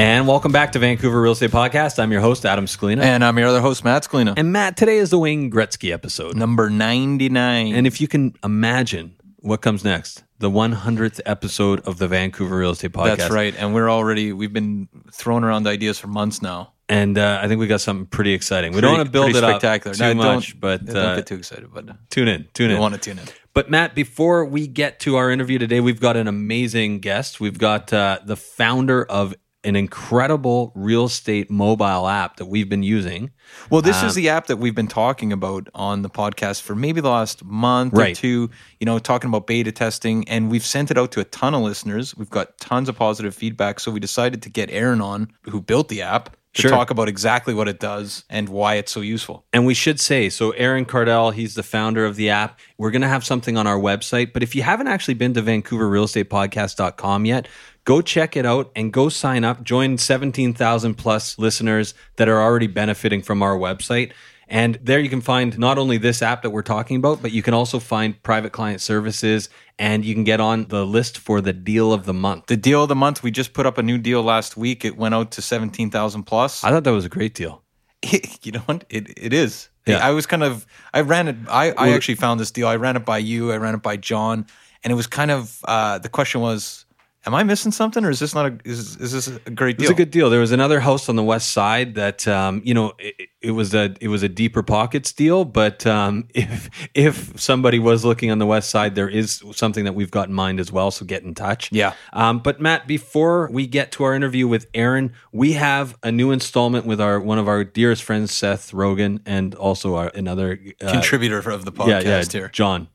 And welcome back to Vancouver Real Estate Podcast. I'm your host, Adam Scalina. And I'm your other host, Matt Scalina. And Matt, today is the Wayne Gretzky episode. Number 99. And if you can imagine what comes next, the 100th episode of the Vancouver Real Estate Podcast. That's right. And we're already, we've been throwing around ideas for months now. And uh, I think we got something pretty exciting. we don't want to build it up spectacular. too No, much, don't, but don't uh, get too excited. But tune in, tune in. want to tune in. But Matt, before we get to our interview today, we've got an amazing guest. We've got uh, the founder of an incredible real estate mobile app that we've been using. Well, this Um, is the app that we've been talking about on the podcast for maybe the last month or two, you know, talking about beta testing. And we've sent it out to a ton of listeners. We've got tons of positive feedback. So we decided to get Aaron on, who built the app, to Sure. talk about exactly what it does and why it's so useful. And we should say, so Aaron Kardell, he's the founder of the app. We're going to have something on our website. But if you haven't actually been to VancouverRealEstatePodcast.com yet, go check it out and go sign up. Join 17,000 plus listeners that are already benefiting from our website. And there you can find not only this app that we're talking about, but you can also find private client services and you can get on the list for the deal of the month. The deal of the month, we just put up a new deal last week. It went out to 17,000 plus. I thought that was a great deal. you know what? It, it is. Yeah. I was kind of, I ran it, I, I actually found this deal. I ran it by you, I ran it by John. And it was kind of, uh, the question was, am I missing something or is this not a, is, is this a great deal? was a good deal. There was another house on the west side that um, you know it, it was a it was a deeper pockets deal. But um, if if somebody was looking on the west side, there is something that we've got in mind as well. So get in touch. Yeah. Um, but Matt, before we get to our interview with Aaron, we have a new installment with our one of our dearest friends, Seth Rogen, and also our another uh, contributor of the podcast yeah, yeah, here. John.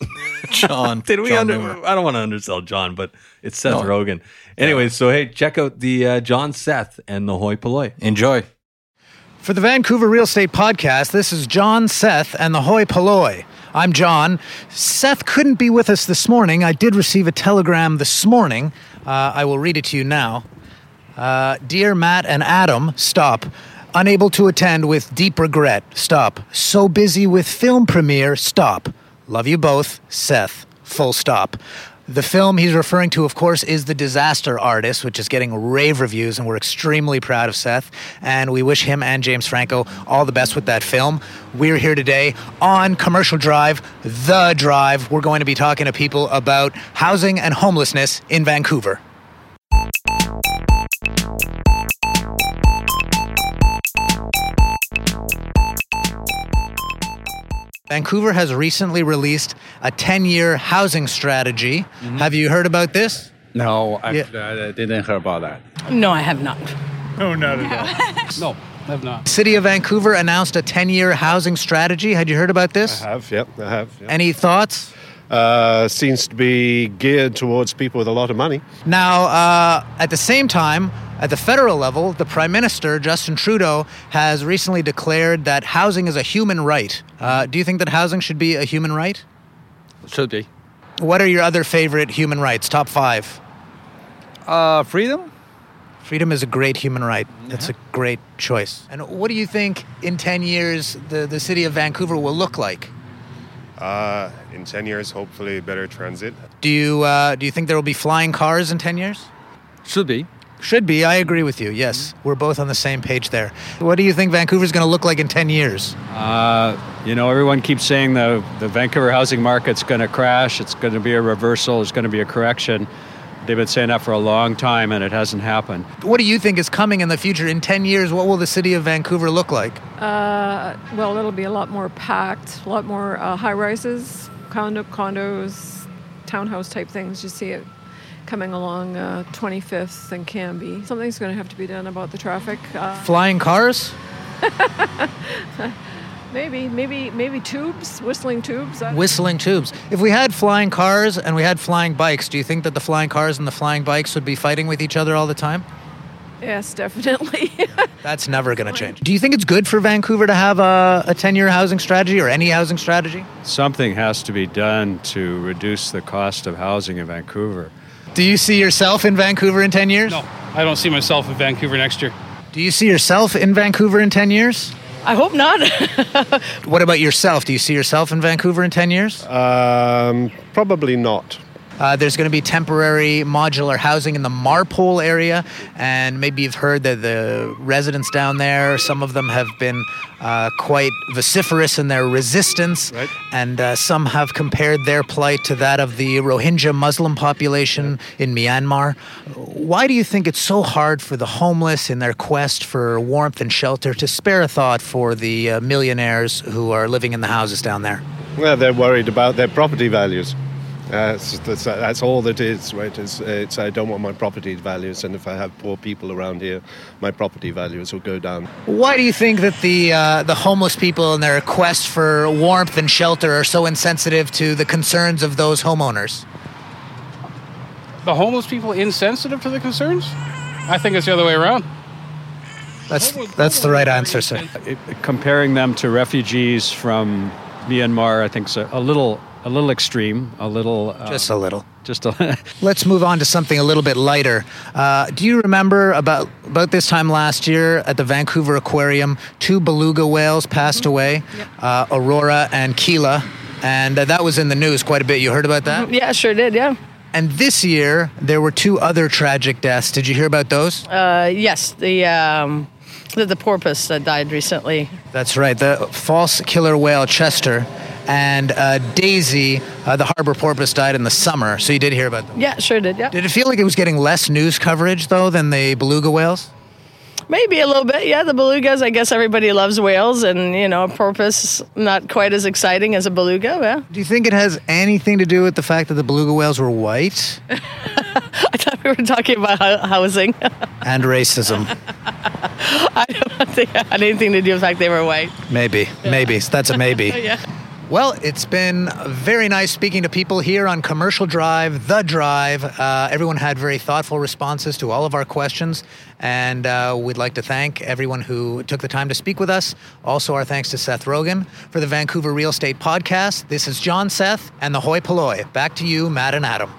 John. Did we John under? Loomer. I don't want to undersell John, but it's Seth No. Rogen. Anyway, so hey, check out the uh, John Seth and the Hoi Polloi. Enjoy. For the Vancouver Real Estate Podcast, this is John, Seth, and the Hoi Polloi. I'm John. Seth couldn't be with us this morning. I did receive a telegram this morning. Uh, I will read it to you now. Uh, Dear Matt and Adam, stop. Unable to attend with deep regret. Stop. So busy with film premiere. Stop. Love you both. Seth. Full stop. The film he's referring to, of course, is The Disaster Artist, which is getting rave reviews, and we're extremely proud of Seth. And we wish him and James Franco all the best with that film. We're here today on Commercial Drive, The Drive. We're going to be talking to people about housing and homelessness in Vancouver. Vancouver has recently released a 10 year housing strategy. Have you heard about this? No, I, Yeah. I didn't hear about that. No, I have not. No, not at all. No, I have not. City of Vancouver announced a 10 year housing strategy. Had you heard about this? I have, yep, I have. Yep. Any thoughts? Uh, seems to be geared towards people with a lot of money. Now, uh, at the same time, at the federal level, the Prime Minister, Justin Trudeau, has recently declared that housing is a human right. Uh, do you think that housing should be a human right? Should be. What are your other favorite human rights? Top five. Uh, freedom? Freedom is a great human right. It's a great choice. And what do you think in 10 years the, the city of Vancouver will look like? Uh, in 10 years, hopefully better transit. Do you, uh, do you think there will be flying cars in 10 years? Should be. Should be. I agree with you. Yes. We're both on the same page there. What do you think Vancouver's going to look like in 10 years? Uh, you know, everyone keeps saying the, the Vancouver housing market's going to crash. It's going to be a reversal. It's going to be a correction. They've been saying that for a long time, and it hasn't happened. What do you think is coming in the future? In 10 years, what will the city of Vancouver look like? Uh, well, it'll be a lot more packed, a lot more uh, high rises, condo, condos, townhouse type things. You see it coming along uh, 25th and Cambie. Something's going to have to be done about the traffic. Uh, Flying cars? maybe, maybe, maybe tubes, whistling tubes. Whistling tubes. If we had flying cars and we had flying bikes, do you think that the flying cars and the flying bikes would be fighting with each other all the time? yes, definitely. That's never going to change. Do you think it's good for Vancouver to have a, a 10 year housing strategy or any housing strategy? Something has to be done to reduce the cost of housing in Vancouver. Do you see yourself in Vancouver in 10 years? No, I don't see myself in Vancouver next year. Do you see yourself in Vancouver in 10 years? I hope not. What about yourself? Do you see yourself in Vancouver in 10 years? Um, probably not. Uh, there's going to be temporary modular housing in the Marpole area, and maybe you've heard that the residents down there, some of them have been uh, quite vociferous in their resistance, Right. and uh, some have compared their plight to that of the Rohingya Muslim population in Myanmar. Why do you think it's so hard for the homeless in their quest for warmth and shelter to spare a thought for the uh, millionaires who are living in the houses down there? Well, they're worried about their property values. Uh, that's, that's, that's all that is, right? It's, it's I don't want my property values, and if I have poor people around here, my property values will go down. Why do you think that the uh, the homeless people in their quest for warmth and shelter are so insensitive to the concerns of those homeowners? The homeless people insensitive to the concerns? I think it's the other way around. That's that's the right answer, sir. It, comparing them to refugees from Myanmar, I think, is a, a little a little extreme. A little uh, Just a little. just a Let's move on to something a little bit lighter. Uh, do you remember about about this time last year at the Vancouver Aquarium, two beluga whales passed away, uh, Aurora and Qila, and uh, that was in the news quite a bit. You heard about that? yeah, sure did. Yeah. And this year there were two other tragic deaths. Did you hear about those? Uh, yes, the um, the, the porpoise that died recently. That's right. The false killer whale Chester and uh, Daisy, uh, the harbor porpoise, died in the summer. So you did hear about them. Yeah, sure did. Yeah. Did it feel like it was getting less news coverage though than the beluga whales? Maybe a little bit. Yeah, the belugas. I guess everybody loves whales, and you know, a porpoise not quite as exciting as a beluga. Yeah. Do you think it has anything to do with the fact that the beluga whales were white I thought we were talking about housing. and racism? I don't think it had anything to do with the fact they were white. Maybe, maybe. That's a maybe. Yeah. Well, it's been very nice speaking to people here on Commercial Drive, The Drive. Uh, everyone had very thoughtful responses to all of our questions, and uh, we'd like to thank everyone who took the time to speak with us. Also, our thanks to Seth Rogen for the Vancouver Real Estate Podcast. This is John Seth and the Hoi Polloi. Back to you, Matt and Adam.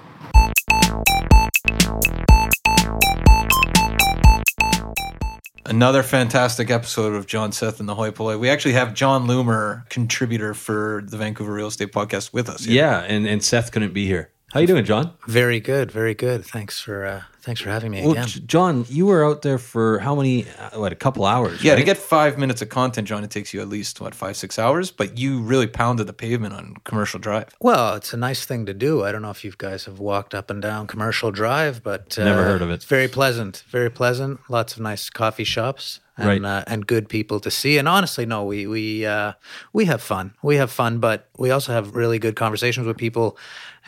Another fantastic episode of John Seth and the Hoi Polloi. We actually have John Loomer, contributor for the Vancouver Real Estate Podcast, with us. here. Yeah, and, and Seth couldn't be here. How you doing, John? Very good, very good. Thanks for uh, thanks Thanks for having me Well, again. John, you were out there for how many? uh, What, a couple hours? Yeah, to get five minutes of content, John, it takes you at least what five, six hours. But you really pounded the pavement on Commercial Drive. Well, it's a nice thing to do. I don't know if you guys have walked up and down Commercial Drive, but uh, Never heard of it. It's very pleasant, very pleasant. Lots of nice coffee shops and Right. uh, and good people to see. And honestly, no, we we uh, we have fun. We have fun, but we also have really good conversations with people.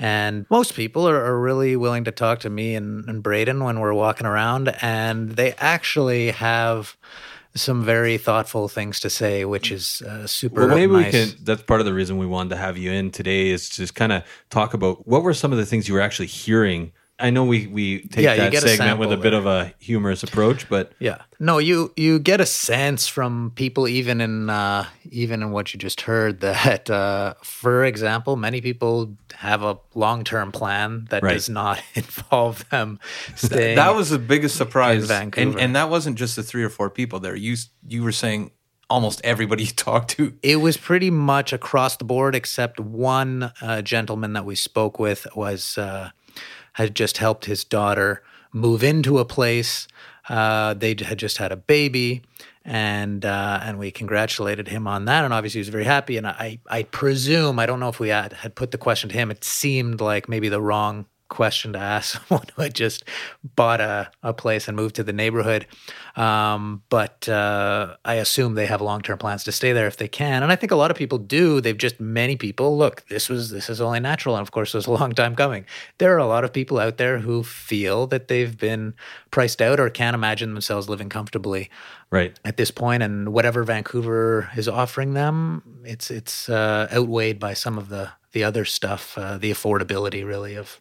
And most people are, are really willing to talk to me and, and Braden when we're walking around, and they actually have some very thoughtful things to say, which is uh, super. Well, maybe nice. we can. That's part of the reason we wanted to have you in today is to just kind of talk about what were some of the things you were actually hearing. I know we we take Yeah, you that get a segment with a bit of a humorous approach, but Yeah. No, you you get a sense from people even in uh, even in what you just heard that uh, for example, many people have a long term plan that Right. does not involve them staying. that was the biggest surprise, in and Vancouver. and that wasn't just the three or four people there. You you were saying almost everybody you talked to. It was pretty much across the board, except one uh, gentleman that we spoke with was uh, had just helped his daughter move into a place. Uh, they had just had a baby, and uh, and we congratulated him on that. And obviously, he was very happy. And I I presume I don't know if we had had put the question to him. It seemed like maybe the wrong question to ask someone who had just bought a, a place and moved to the neighborhood. Um, but uh, I assume they have long term plans to stay there if they can. And I think a lot of people do. They've just many people look. This was this is only natural, and of course, it was a long time coming. There are a lot of people out there who feel that they've been priced out or can't imagine themselves living comfortably right. at this point, and whatever Vancouver is offering them, it's it's uh, outweighed by some of the the other stuff, uh, the affordability really of, of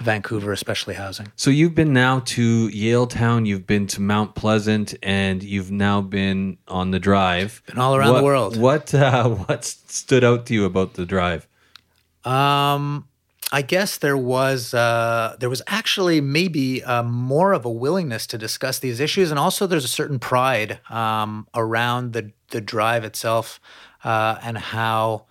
Vancouver, especially housing. So you've been now to Yaletown, you've been to Mount Pleasant, and you've now been on the drive. Been all around the What- world. What uh, what stood out to you about the drive? Um, I guess there was uh, there was actually maybe uh, more of a willingness to discuss these issues, and also there's a certain pride um, around the the drive itself uh, and how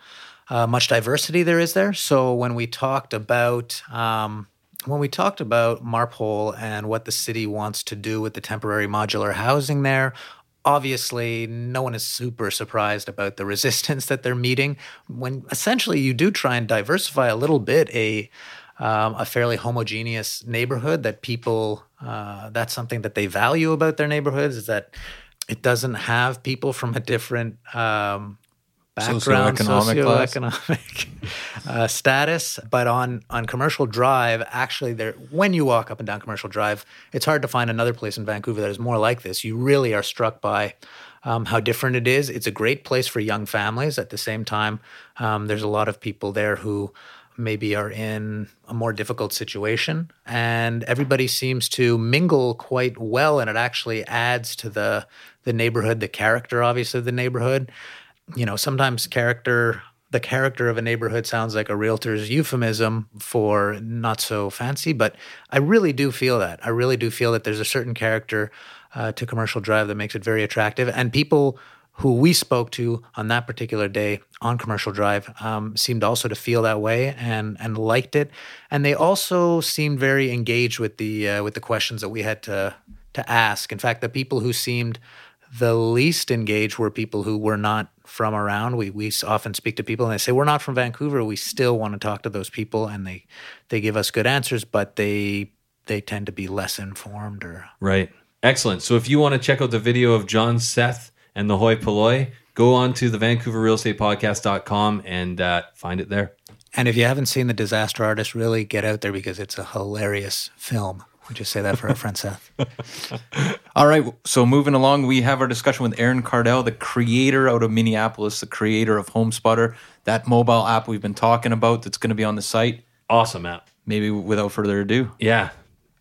uh, much diversity there is there. So when we talked about um, when we talked about Marpole and what the city wants to do with the temporary modular housing there, obviously no one is super surprised about the resistance that they're meeting when essentially you do try and diversify a little bit a um, a fairly homogeneous neighborhood that people uh, that's something that they value about their neighborhoods is that it doesn't have people from a different um, background, Socioeconomic socioeconomic uh, status. But on on Commercial Drive, actually, there when you walk up and down Commercial Drive, it's hard to find another place in Vancouver that is more like this. You really are struck by. Um, how different it is. It's a great place for young families. At the same time, um, there's a lot of people there who maybe are in a more difficult situation, and everybody seems to mingle quite well, and it actually adds to the the neighborhood, the character, obviously, of the neighborhood you know, sometimes character, the character of a neighborhood sounds like a realtor's euphemism for not so fancy, but I really do feel that. I really do feel that there's a certain character uh, to Commercial Drive that makes it very attractive. And people who we spoke to on that particular day on Commercial Drive um, seemed also to feel that way and and liked it. And they also seemed very engaged with the uh, with the questions that we had to to ask. In fact, the people who seemed the least engaged were people who were not from around. We we often speak to people and they say we're not from Vancouver. We still want to talk to those people and they they give us good answers, but they they tend to be less informed or Right. Excellent. So if you want to check out the video of John Seth and the Hoi Polloi, go on to the VancouverRealEstatePodcast.com and uh, find it there. And if you haven't seen The Disaster Artist, really get out there because it's a hilarious film. We just say that for our friend Seth. All right, so moving along, we have our discussion with Aaron Kardell, the creator out of Minneapolis, the creator of HomeSpotter, that mobile app we've been talking about that's going to be on the site. Awesome app. Maybe without further ado. Yeah.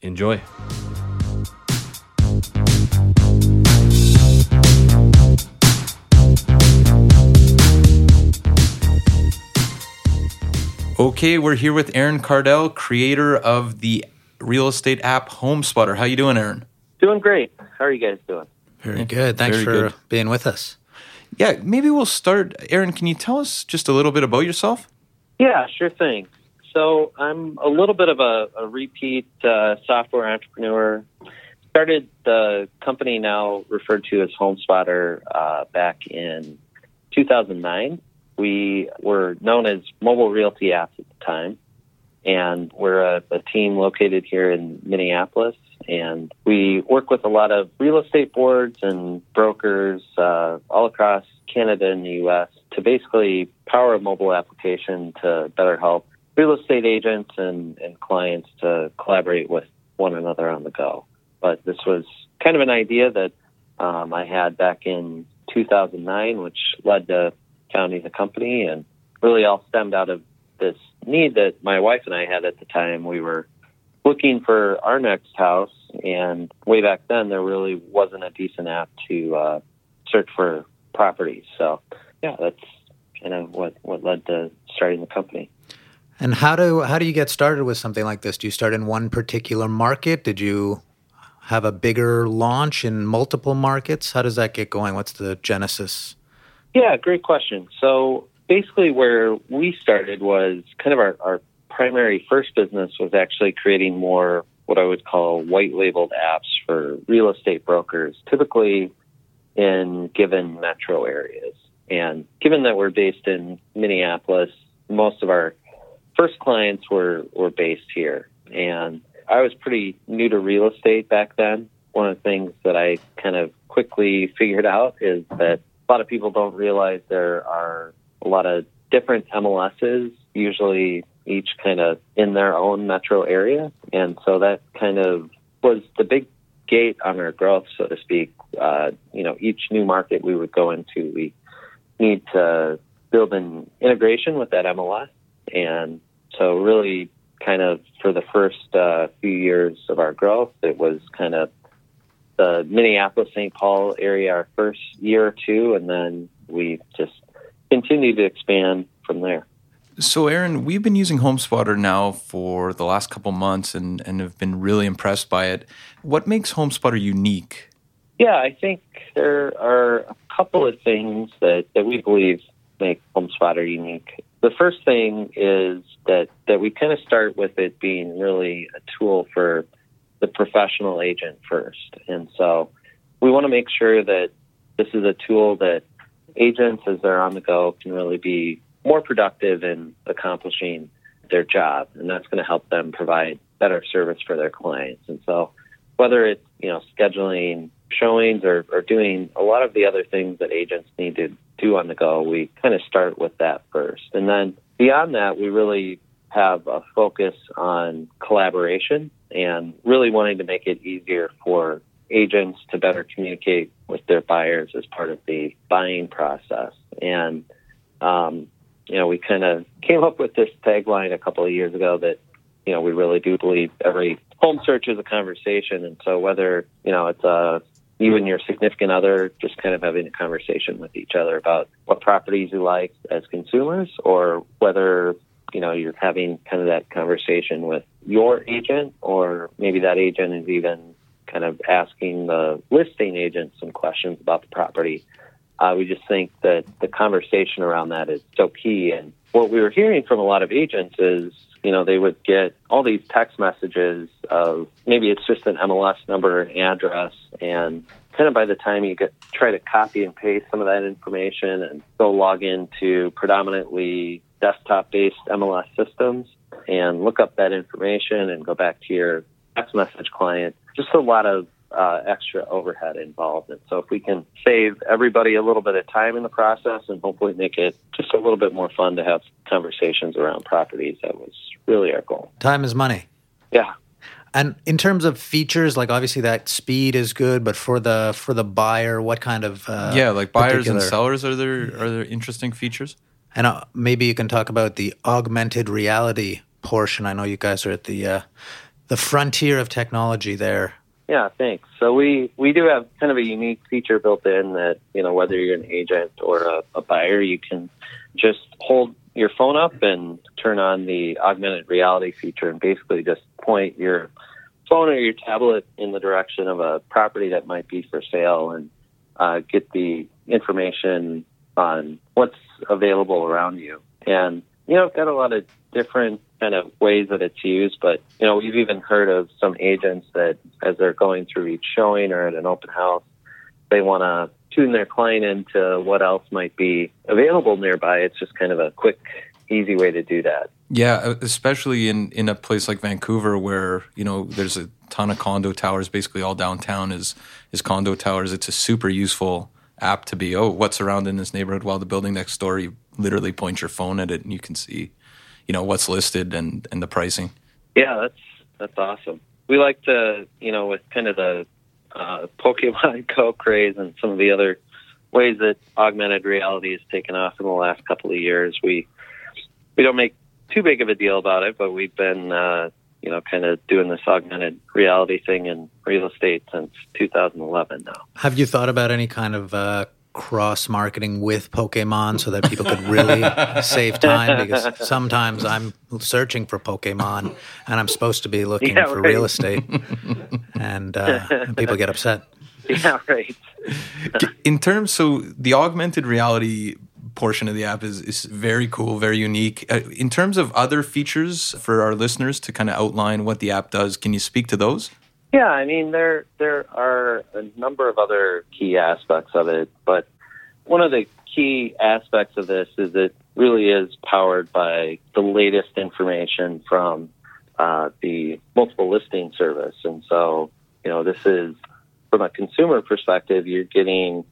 Enjoy. Okay, we're here with Aaron Kardell, creator of the real estate app HomeSpotter. How you doing, Aaron? Doing great. How are you guys doing? Very good. Thanks Very for good. being with us. Yeah, maybe we'll start. Aaron, can you tell us just a little bit about yourself? Yeah, sure thing. so I'm a little bit of a, a repeat uh, software entrepreneur. Started the company now referred to as HomeSpotter uh, back in 2009. We were known as Mobile Realty Apps at the time, and we're a, a team located here in Minneapolis. And we work with a lot of real estate boards and brokers uh, all across Canada and the U.S. to basically power a mobile application to better help real estate agents and, and clients to collaborate with one another on the go. But this was kind of an idea that um, I had back in 2009, which led to founding the company and really all stemmed out of this need that my wife and I had at the time. We were looking for our next house, and way back then, there really wasn't a decent app to uh, search for properties. So, yeah, that's kind of what, what led to starting the company. And how do how do you get started with something like this? Do you start in one particular market? Did you have a bigger launch in multiple markets? How does that get going? What's the genesis? Yeah, great question. So basically, where we started was kind of our, our primary first business was actually creating more what I would call white labeled apps for real estate brokers, typically in given metro areas. And given that we're based in Minneapolis, most of our first clients were, were based here. And I was pretty new to real estate back then. One of the things that I kind of quickly figured out is that a lot of people don't realize there are a lot of different MLSs, usually each kind of in their own metro area. And so that kind of was the big gate on our growth, so to speak. Uh, you know, each new market we would go into, we need to build an integration with that MLS and so, really, kind of for the first uh, few years of our growth, it was kind of the Minneapolis St. Paul area our first year or two, and then we just continued to expand from there. So, Aaron, we've been using HomeSpotter now for the last couple months and, and have been really impressed by it. What makes HomeSpotter unique? Yeah, I think there are a couple of things that, that we believe make HomeSpotter unique. The first thing is that, that we kind of start with it being really a tool for the professional agent first. And so we want to make sure that this is a tool that agents, as they're on the go, can really be more productive in accomplishing their job. And that's going to help them provide better service for their clients. And so whether it's, you know, scheduling showings or, or doing a lot of the other things that agents need to do on the go, we kind of start with that first. And then beyond that, we really have a focus on collaboration and really wanting to make it easier for agents to better communicate with their buyers as part of the buying process. And, um, you know, we kind of came up with this tagline a couple of years ago that, you know, we really do believe every home search is a conversation. And so whether, you know, it's a you and your significant other just kind of having a conversation with each other about what properties you like as consumers or whether you know you're having kind of that conversation with your agent or maybe that agent is even kind of asking the listing agent some questions about the property. Uh, we just think that the conversation around that is so key. And what we were hearing from a lot of agents is you know, they would get all these text messages of maybe it's just an MLS number and address, and kind of by the time you get try to copy and paste some of that information and go log into predominantly desktop-based MLS systems and look up that information and go back to your text message client, just a lot of uh, extra overhead involved. And so if we can save everybody a little bit of time in the process and hopefully make it just a little bit more fun to have conversations around properties, that was really our goal. Time is money. Yeah. And in terms of features, like obviously that speed is good, but for the for the buyer, what kind of uh, yeah, like buyers particular... and sellers are there are there interesting features? And uh, maybe you can talk about the augmented reality portion. I know you guys are at the uh, the frontier of technology there. Yeah, thanks. So we we do have kind of a unique feature built in that you know whether you're an agent or a, a buyer, you can just hold your phone up and turn on the augmented reality feature and basically just point your phone or your tablet in the direction of a property that might be for sale and uh, get the information on what's available around you. And you know, I've got a lot of different kind of ways that it's used, but you know, we've even heard of some agents that as they're going through each showing or at an open house, they want to tune their client into what else might be available nearby. It's just kind of a quick, easy way to do that. Yeah, especially in, in a place like Vancouver where, you know, there's a ton of condo towers, basically all downtown is is condo towers. It's a super useful app to be, oh, what's around in this neighborhood while the building next door, you literally point your phone at it and you can see, you know, what's listed and, and the pricing. Yeah, that's that's awesome. We like to, you know, with kind of the uh, Pokemon Go craze and some of the other ways that augmented reality has taken off in the last couple of years, we we don't make too big of a deal about it, but we've been, uh, you know, kind of doing this augmented reality thing in real estate since 2011 now. Have you thought about any kind of uh, cross marketing with Pokemon so that people could really save time? Because sometimes I'm searching for Pokemon and I'm supposed to be looking Yeah, for right. real estate, and, uh, and people get upset. Yeah, right. in terms, so the augmented reality portion of the app is, is very cool, very unique. Uh, in terms of other features for our listeners to kind of outline what the app does, can you speak to those? Yeah, I mean there there are a number of other key aspects of it, but one of the key aspects of this is it really is powered by the latest information from uh, the multiple listing service, and so you know this is from a consumer perspective, you're getting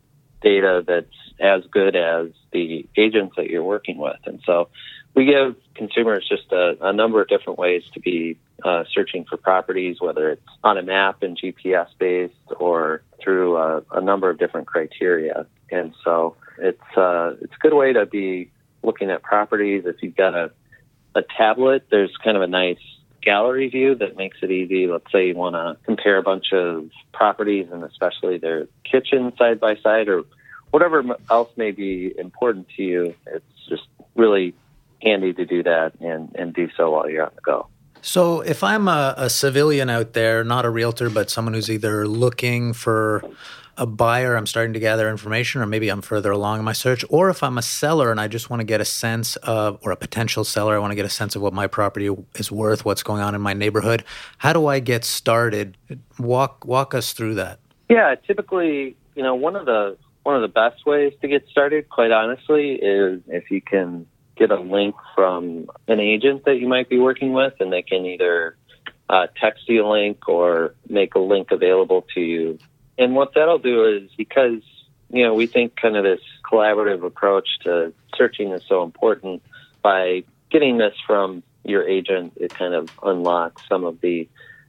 data that's as good as the agents that you're working with, and so we give consumers just a, a number of different ways to be uh, searching for properties, whether it's on a map and GPS based or through a, a number of different criteria. And so it's uh, it's a good way to be looking at properties. If you've got a a tablet, there's kind of a nice gallery view that makes it easy. Let's say you want to compare a bunch of properties and especially their kitchen side by side or whatever else may be important to you. It's just really handy to do that and, and do so while you're on the go. So, if I'm a, a civilian out there, not a realtor, but someone who's either looking for a buyer, I'm starting to gather information, or maybe I'm further along in my search, or if I'm a seller and I just want to get a sense of, or a potential seller, I want to get a sense of what my property is worth, what's going on in my neighborhood. How do I get started? Walk walk us through that. Yeah, typically, you know, one of the one of the best ways to get started, quite honestly, is if you can get a link from an agent that you might be working with, and they can either uh, text you a link or make a link available to you. And what that'll do is because you know we think kind of this collaborative approach to searching is so important. By getting this from your agent, it kind of unlocks some of the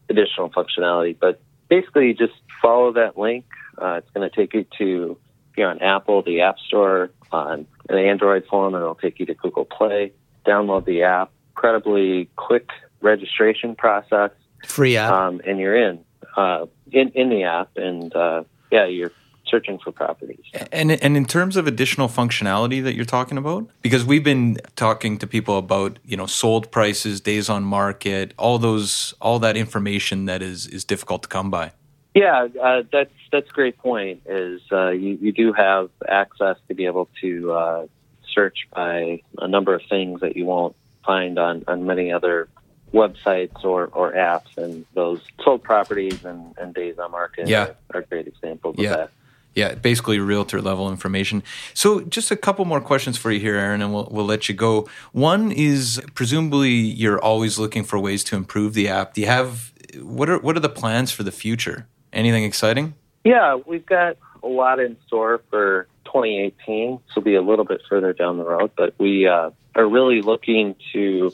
additional functionality. But basically, just follow that link. Uh, it's going to take you to if you're on Apple, the App Store, on an Android phone, and it'll take you to Google Play. Download the app. Incredibly quick registration process, Free app. um, and you're in uh, in in the app, and uh, yeah, you're searching for properties. And and in terms of additional functionality that you're talking about, because we've been talking to people about you know sold prices, days on market, all those all that information that is is difficult to come by. Yeah, uh, that's that's a great point. Is uh, you, you do have access to be able to uh, search by a number of things that you won't find on, on many other websites or, or apps, and those sold properties and, and days on market Yeah. are, are great examples Yeah. of that. Yeah, basically realtor level information. So, just a couple more questions for you here, Aaron, and we'll, we'll let you go. One is presumably you're always looking for ways to improve the app. Do you have what are what are the plans for the future? Anything exciting? Yeah, we've got a lot in store for 2018. This will be a little bit further down the road, but we uh, are really looking to,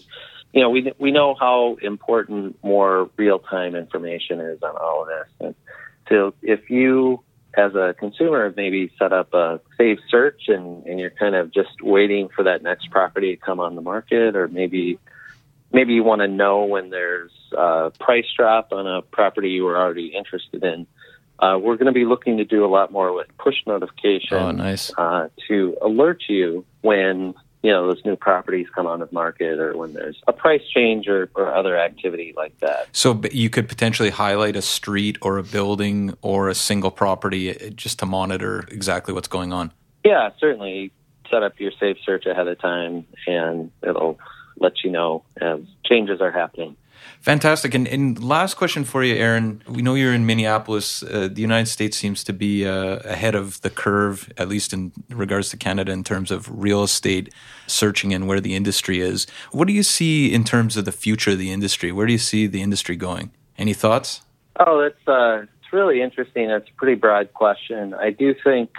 you know, we we know how important more real time information is on all of this, and so if you as a consumer maybe set up a saved search and, and you're kind of just waiting for that next property to come on the market or maybe maybe you want to know when there's a price drop on a property you were already interested in. Uh, we're going to be looking to do a lot more with push notifications Oh, nice. uh, to alert you when you know those new properties come on the market or when there's a price change or, or other activity like that. So you could potentially highlight a street or a building or a single property uh, just to monitor exactly what's going on. Yeah, certainly set up your safe search ahead of time, and it'll let you know as changes are happening. Fantastic. And, and last question for you, Aaron. We know you're in Minneapolis. Uh, the United States seems to be uh, ahead of the curve, at least in regards to Canada, in terms of real estate searching and where the industry is. What do you see in terms of the future of the industry? Where do you see the industry going? Any thoughts? Oh, that's uh, it's really interesting. That's a pretty broad question. I do think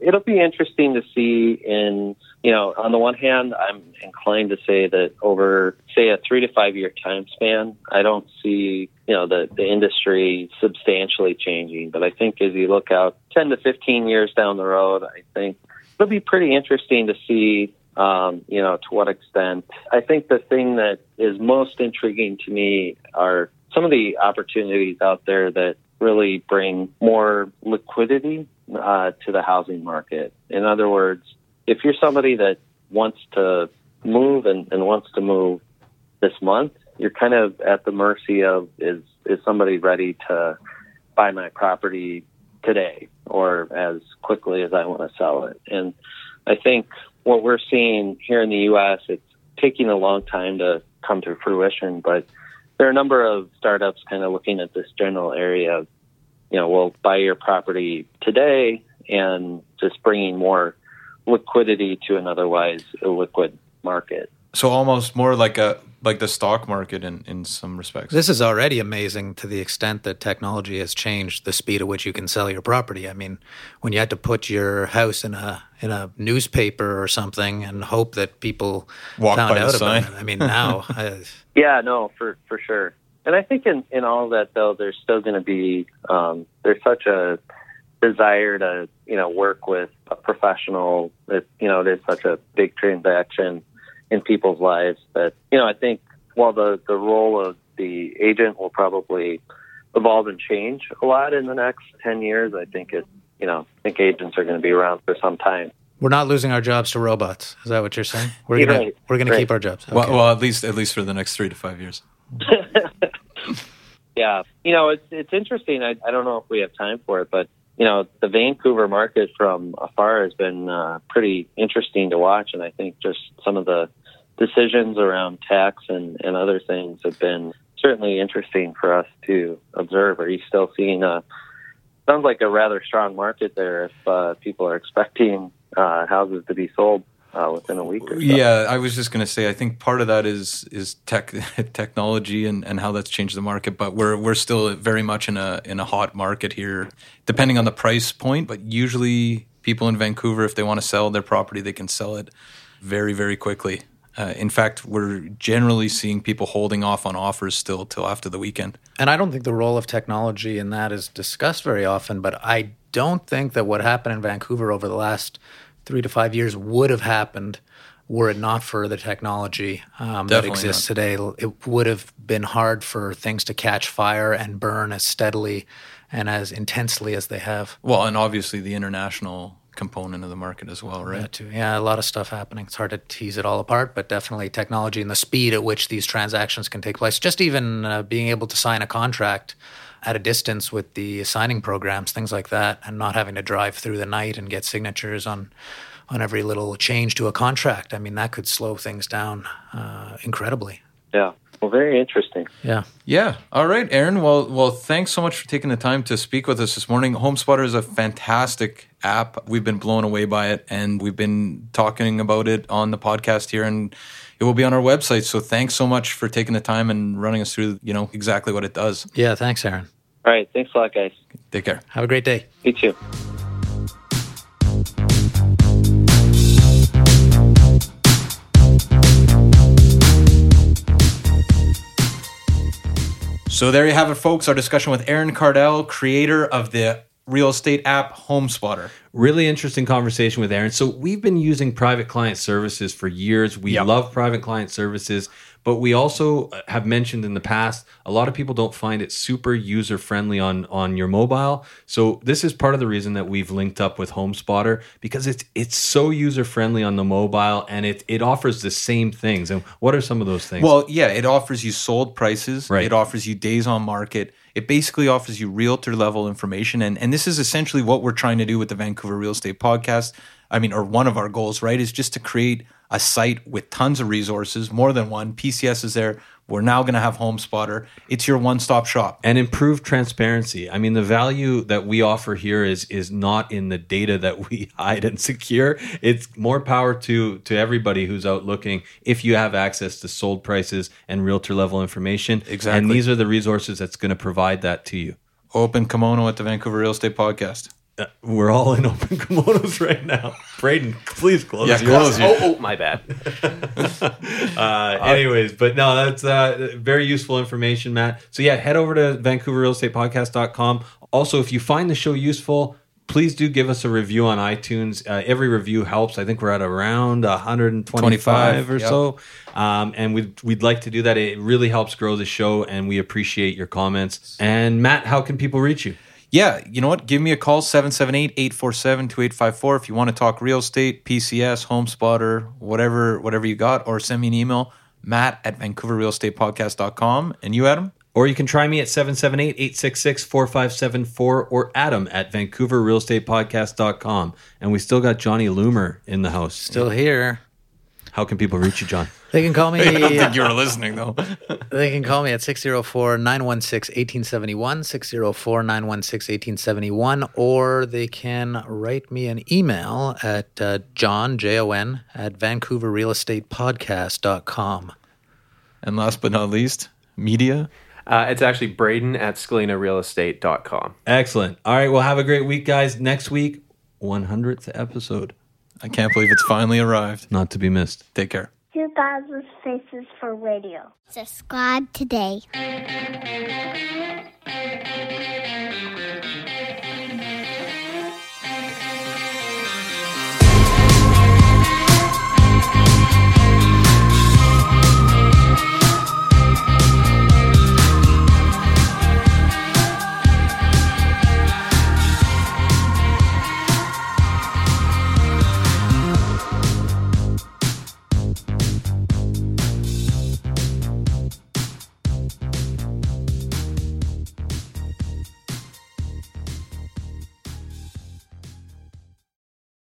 it'll be interesting to see in you know on the one hand i'm inclined to say that over say a three to five year time span i don't see you know the the industry substantially changing but i think as you look out 10 to 15 years down the road i think it'll be pretty interesting to see um, you know to what extent i think the thing that is most intriguing to me are some of the opportunities out there that really bring more liquidity uh, to the housing market. In other words, if you're somebody that wants to move and, and wants to move this month, you're kind of at the mercy of is is somebody ready to buy my property today or as quickly as I want to sell it. And I think what we're seeing here in the U.S. it's taking a long time to come to fruition, but there are a number of startups kind of looking at this general area of you know, we'll buy your property today and just bringing more liquidity to an otherwise illiquid market. So almost more like a like the stock market in, in some respects. This is already amazing to the extent that technology has changed the speed at which you can sell your property. I mean, when you had to put your house in a in a newspaper or something and hope that people Walk found out sign. about it. I mean, now uh, Yeah, no, for for sure. And I think in, in all of that though, there's still going to be um, there's such a desire to you know work with a professional. That you know it is such a big transaction in people's lives that you know I think while the the role of the agent will probably evolve and change a lot in the next ten years, I think it you know I think agents are going to be around for some time. we're not losing our jobs to robots. Is that what you're saying? We're You're gonna right. we're gonna Right. keep our jobs. Well, well, at least at least for the next three to five years. Yeah, you know it's it's interesting. I I don't know if we have time for it, but you know the Vancouver market from afar has been uh, pretty interesting to watch, and I think just some of the decisions around tax and and other things have been certainly interesting for us to observe. Are you still seeing a sounds like a rather strong market there if uh, people are expecting uh, houses to be sold uh, within a week or so? Yeah, I was just going to say. I think part of that is is tech technology and, and how that's changed the market. But we're we're still very much in a in a hot market here, depending on the price point. But usually, people in Vancouver, if they want to sell their property, they can sell it very very quickly. Uh, in fact, we're generally seeing people holding off on offers still till after the weekend. And I don't think the role of technology in that is discussed very often, but I don't think that what happened in Vancouver over the last three to five years would have happened were it not for the technology um, that exists today. It would have been hard for things to catch fire and burn as steadily and as intensely as they have. Well, and obviously the international component of the market as well, right? Yeah, too. Yeah, a lot of stuff happening. It's hard to tease it all apart, but definitely technology and the speed at which these transactions can take place. Just even uh, being able to sign a contract at a distance with the signing programs, things like that, and not having to drive through the night and get signatures on on every little change to a contract. I mean, that could slow things down uh, incredibly. Yeah. Well, very interesting. Yeah. Yeah. All right, Aaron. Well, well, thanks so much for taking the time to speak with us this morning. HomeSpotter is a fantastic app. We've been blown away by it, and we've been talking about it on the podcast here, and it will be on our website. So, thanks so much for taking the time and running us through, you know, exactly what it does. Yeah. Thanks, Aaron. All right. Thanks a lot, guys. Take care. Have a great day. You too. So there you have it, folks. Our discussion with Aaron Kardell, creator of the real estate app HomeSpotter. Really interesting conversation with Aaron. So we've been using private client services for years. We love private client services, but we also uh, have mentioned in the past a lot of people don't find it super user friendly on on your mobile. So this is part of the reason that we've linked up with HomeSpotter because it's it's so user friendly on the mobile and it it offers the same things. And what are some of those things? Well, yeah, it offers you sold prices. Right. It offers you days on market. It basically offers you realtor level information. And, and this is essentially what we're trying to do with the Vancouver Real Estate Podcast. I mean, or one of our goals, right, is just to create a site with tons of resources, more than one. PCS is there. We're now going to have HomeSpotter. It's your one-stop shop. and improved transparency. I mean, the value that we offer here is is not in the data that we hide and secure. It's more power to to everybody who's out looking. If you have access to sold prices and realtor level information, Exactly. and these are the resources that's going to provide that to you. Open kimono at the Vancouver Real Estate Podcast. Uh, we're all in open kimonos right now. Braden, please close. Yeah, close yours. Oh, oh, my bad. uh, anyways, but no, that's uh, very useful information, Matt. So yeah, head over to VancouverRealEstatePodcast.com. Also, if you find the show useful, please do give us a review on iTunes. Uh, every review helps. I think we're at around 125 or yep. so, um, and we'd we'd like to do that. It really helps grow the show, and we appreciate your comments. And Matt, how can people reach you? Yeah, you know what? Give me a call, 778-847-2854 if you want to talk real estate, PCS, HomeSpotter, whatever whatever you got, or send me an email, matt at vancouverrealestatepodcast.com. And you, Adam? Or you can try me at 778-866-4574 or Adam at VancouverRealEstatePodcast.com. And we still got Johnny Loomer in the house. Still here. How can people reach you, John? They can call me. I don't think you were listening, though. They can call me at 604 916 1871, 604 916 1871, or they can write me an email at uh, John, J O N, at VancouverRealEstatePodcast.com. And last but not least, media. Uh, it's actually Braden at ScalinaRealEstate.com. Excellent. All right. Well, have a great week, guys. Next week, 100th episode. I can't believe it's finally arrived. Not to be missed. Take care. 2000 Faces for Radio. Subscribe today.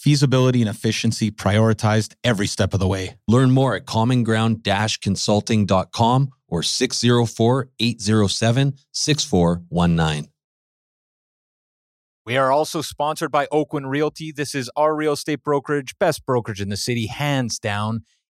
feasibility and efficiency prioritized every step of the way. Learn more at commonground-consulting.com or 604-807-6419. We are also sponsored by Oakwyn Realty. This is our real estate brokerage, best brokerage in the city, hands down.